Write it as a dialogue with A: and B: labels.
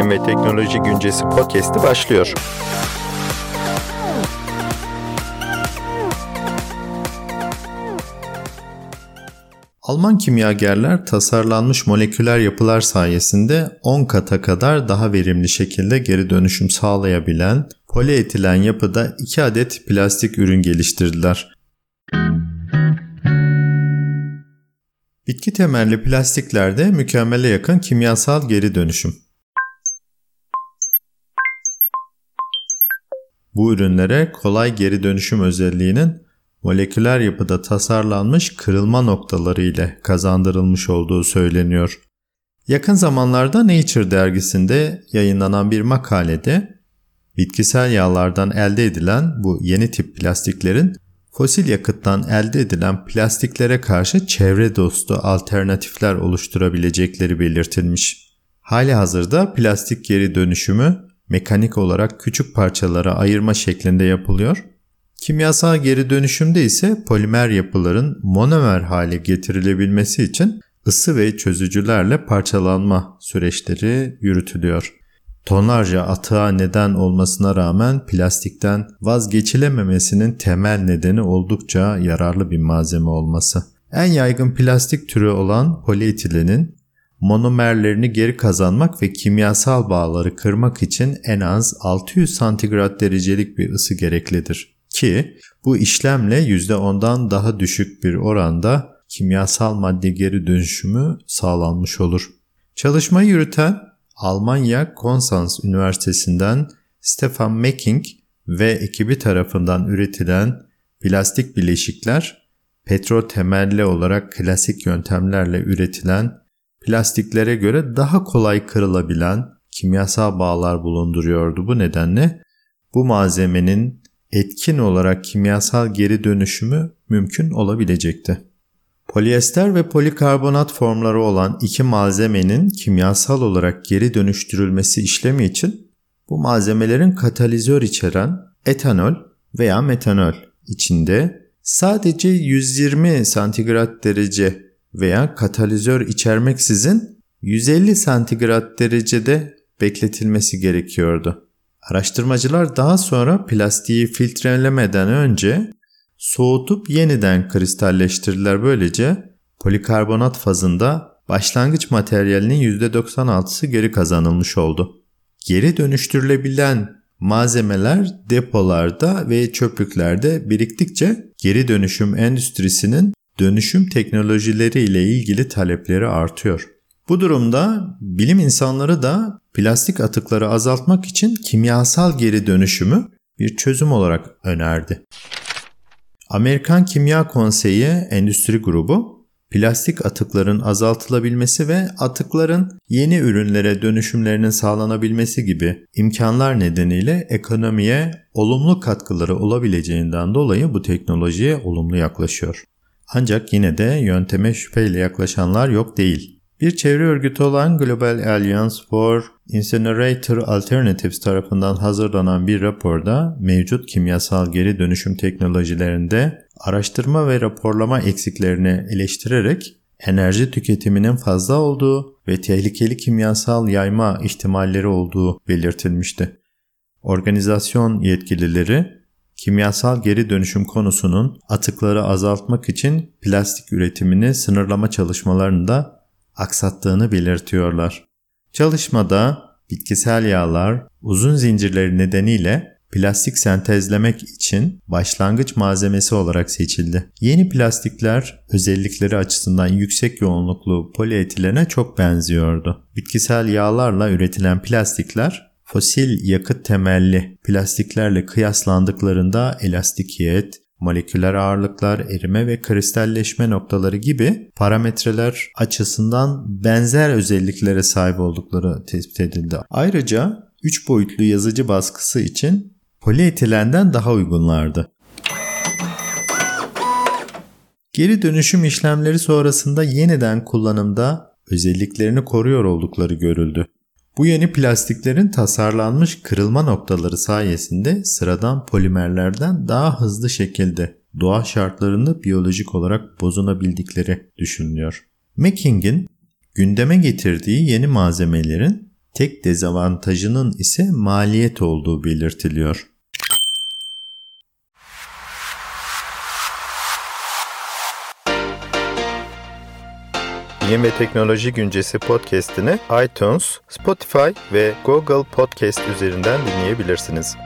A: Bilim ve Teknoloji Güncesi podcast'i başlıyor. Alman kimyagerler tasarlanmış moleküler yapılar sayesinde 10 kata kadar daha verimli şekilde geri dönüşüm sağlayabilen polietilen yapıda 2 adet plastik ürün geliştirdiler. Bitki temelli plastiklerde mükemmele yakın kimyasal geri dönüşüm. Bu ürünlere kolay geri dönüşüm özelliğinin moleküler yapıda tasarlanmış kırılma noktaları ile kazandırılmış olduğu söyleniyor. Yakın zamanlarda Nature dergisinde yayınlanan bir makalede bitkisel yağlardan elde edilen bu yeni tip plastiklerin fosil yakıttan elde edilen plastiklere karşı çevre dostu alternatifler oluşturabilecekleri belirtilmiş. Hali hazırda plastik geri dönüşümü mekanik olarak küçük parçalara ayırma şeklinde yapılıyor. Kimyasal geri dönüşümde ise polimer yapıların monomer hale getirilebilmesi için ısı ve çözücülerle parçalanma süreçleri yürütülüyor. Tonlarca atığa neden olmasına rağmen plastikten vazgeçilememesinin temel nedeni oldukça yararlı bir malzeme olması. En yaygın plastik türü olan polietilenin monomerlerini geri kazanmak ve kimyasal bağları kırmak için en az 600 santigrat derecelik bir ısı gereklidir. Ki bu işlemle %10'dan daha düşük bir oranda kimyasal madde geri dönüşümü sağlanmış olur. Çalışmayı yürüten Almanya Konstanz Üniversitesi'nden Stefan Mecking ve ekibi tarafından üretilen plastik bileşikler petrol temelli olarak klasik yöntemlerle üretilen plastiklere göre daha kolay kırılabilen kimyasal bağlar bulunduruyordu. Bu nedenle bu malzemenin etkin olarak kimyasal geri dönüşümü mümkün olabilecekti. Polyester ve polikarbonat formları olan iki malzemenin kimyasal olarak geri dönüştürülmesi işlemi için bu malzemelerin katalizör içeren etanol veya metanol içinde sadece 120 santigrat derece veya katalizör içermeksizin 150 santigrat derecede bekletilmesi gerekiyordu. Araştırmacılar daha sonra plastiği filtrelemeden önce soğutup yeniden kristalleştirdiler. Böylece polikarbonat fazında başlangıç materyalinin %96'sı geri kazanılmış oldu. Geri dönüştürülebilen malzemeler depolarda ve çöplüklerde biriktikçe geri dönüşüm endüstrisinin dönüşüm teknolojileri ile ilgili talepleri artıyor. Bu durumda bilim insanları da plastik atıkları azaltmak için kimyasal geri dönüşümü bir çözüm olarak önerdi. Amerikan Kimya Konseyi Endüstri Grubu, plastik atıkların azaltılabilmesi ve atıkların yeni ürünlere dönüşümlerinin sağlanabilmesi gibi imkanlar nedeniyle ekonomiye olumlu katkıları olabileceğinden dolayı bu teknolojiye olumlu yaklaşıyor. Ancak yine de yönteme şüpheyle yaklaşanlar yok değil. Bir çevre örgütü olan Global Alliance for Incinerator Alternatives tarafından hazırlanan bir raporda mevcut kimyasal geri dönüşüm teknolojilerinde araştırma ve raporlama eksiklerini eleştirerek enerji tüketiminin fazla olduğu ve tehlikeli kimyasal yayma ihtimalleri olduğu belirtilmişti. Organizasyon yetkilileri kimyasal geri dönüşüm konusunun atıkları azaltmak için plastik üretimini sınırlama çalışmalarını da aksattığını belirtiyorlar. Çalışmada bitkisel yağlar uzun zincirleri nedeniyle plastik sentezlemek için başlangıç malzemesi olarak seçildi. Yeni plastikler özellikleri açısından yüksek yoğunluklu polietilene çok benziyordu. Bitkisel yağlarla üretilen plastikler fosil yakıt temelli plastiklerle kıyaslandıklarında elastikiyet, moleküler ağırlıklar, erime ve kristalleşme noktaları gibi parametreler açısından benzer özelliklere sahip oldukları tespit edildi. Ayrıca 3 boyutlu yazıcı baskısı için polietilenden daha uygunlardı. Geri dönüşüm işlemleri sonrasında yeniden kullanımda özelliklerini koruyor oldukları görüldü. Bu yeni plastiklerin tasarlanmış kırılma noktaları sayesinde sıradan polimerlerden daha hızlı şekilde doğa şartlarında biyolojik olarak bozunabildikleri düşünülüyor. Mecking'in gündeme getirdiği yeni malzemelerin Tek dezavantajının ise maliyet olduğu belirtiliyor. Bilim ve Teknoloji Güncesi podcast'ini iTunes, Spotify ve Google Podcast üzerinden dinleyebilirsiniz.